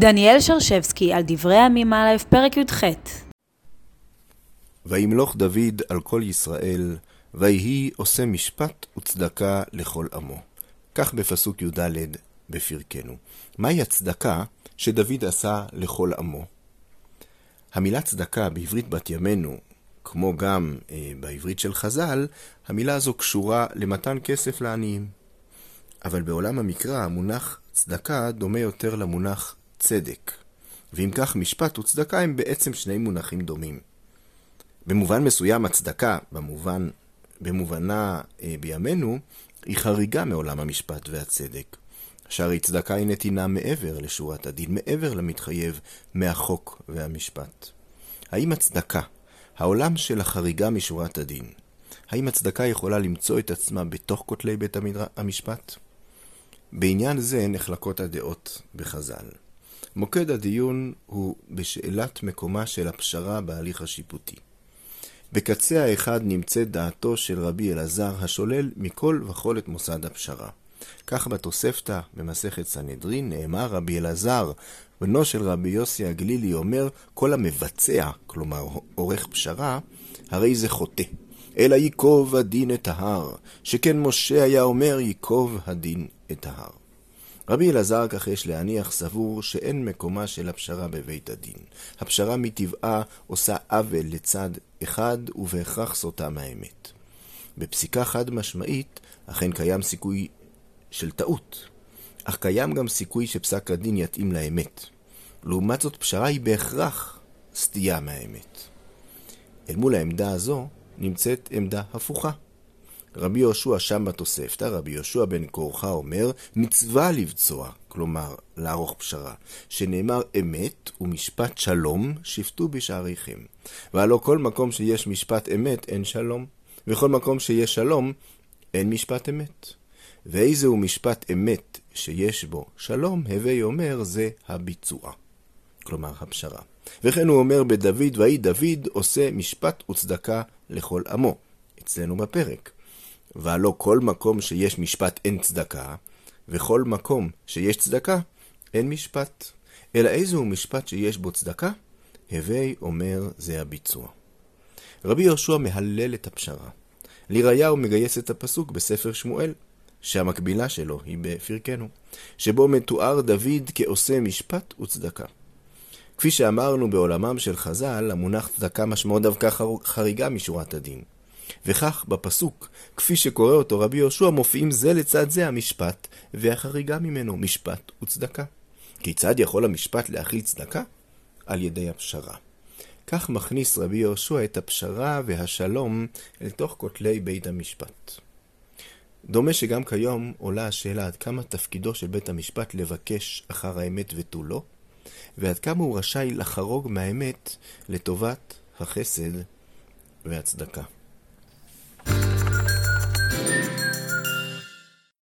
דניאל שרשבסקי על דברי הימים א', פרק י"ח וימלוך דוד על כל ישראל, ויהי עושה משפט וצדקה לכל עמו. כך בפסוק י"ד בפרקנו. מהי הצדקה שדוד עשה לכל עמו? המילה צדקה בעברית בת ימינו, כמו גם אה, בעברית של חז"ל, המילה הזו קשורה למתן כסף לעניים. אבל בעולם המקרא המונח צדקה דומה יותר למונח צדק. ואם כך, משפט וצדקה הם בעצם שני מונחים דומים. במובן מסוים הצדקה, במובן, במובנה אה, בימינו, היא חריגה מעולם המשפט והצדק. שהרי צדקה היא נתינה מעבר לשורת הדין, מעבר למתחייב מהחוק והמשפט. האם הצדקה, העולם של החריגה משורת הדין, האם הצדקה יכולה למצוא את עצמה בתוך כותלי בית המשפט? בעניין זה נחלקות הדעות בחז"ל. מוקד הדיון הוא בשאלת מקומה של הפשרה בהליך השיפוטי. בקצה האחד נמצאת דעתו של רבי אלעזר השולל מכל וכול את מוסד הפשרה. כך בתוספתא במסכת סנהדרין נאמר רבי אלעזר, בנו של רבי יוסי הגלילי אומר, כל המבצע, כלומר עורך פשרה, הרי זה חוטא. אלא ייקוב הדין את ההר, שכן משה היה אומר ייקוב הדין את ההר. רבי אלעזר, כך יש להניח, סבור שאין מקומה של הפשרה בבית הדין. הפשרה מטבעה עושה עוול לצד אחד ובהכרח סוטה מהאמת. בפסיקה חד משמעית, אכן קיים סיכוי של טעות, אך קיים גם סיכוי שפסק הדין יתאים לאמת. לעומת זאת, פשרה היא בהכרח סטייה מהאמת. אל מול העמדה הזו נמצאת עמדה הפוכה. רבי יהושע שם בתוספתא, רבי יהושע בן קורחה אומר, מצווה לבצוע, כלומר, לערוך פשרה, שנאמר אמת ומשפט שלום, שפטו בשעריכם. והלא כל מקום שיש משפט אמת, אין שלום, וכל מקום שיש שלום, אין משפט אמת. ואיזהו משפט אמת שיש בו שלום, הווי אומר, זה הביצוע. כלומר, הפשרה. וכן הוא אומר בדוד, ויהי דוד עושה משפט וצדקה לכל עמו, אצלנו בפרק. והלא כל מקום שיש משפט אין צדקה, וכל מקום שיש צדקה אין משפט. אלא איזהו משפט שיש בו צדקה? הווי אומר זה הביצוע. רבי יהושע מהלל את הפשרה. לראיה הוא מגייס את הפסוק בספר שמואל, שהמקבילה שלו היא בפרקנו, שבו מתואר דוד כעושה משפט וצדקה. כפי שאמרנו בעולמם של חז"ל, המונח צדקה משמעו דווקא חריגה משורת הדין. וכך בפסוק, כפי שקורא אותו רבי יהושע, מופיעים זה לצד זה המשפט והחריגה ממנו, משפט וצדקה. כיצד יכול המשפט להכיל צדקה? על ידי הפשרה. כך מכניס רבי יהושע את הפשרה והשלום אל תוך כותלי בית המשפט. דומה שגם כיום עולה השאלה עד כמה תפקידו של בית המשפט לבקש אחר האמת ותו לא, ועד כמה הוא רשאי לחרוג מהאמת לטובת החסד והצדקה.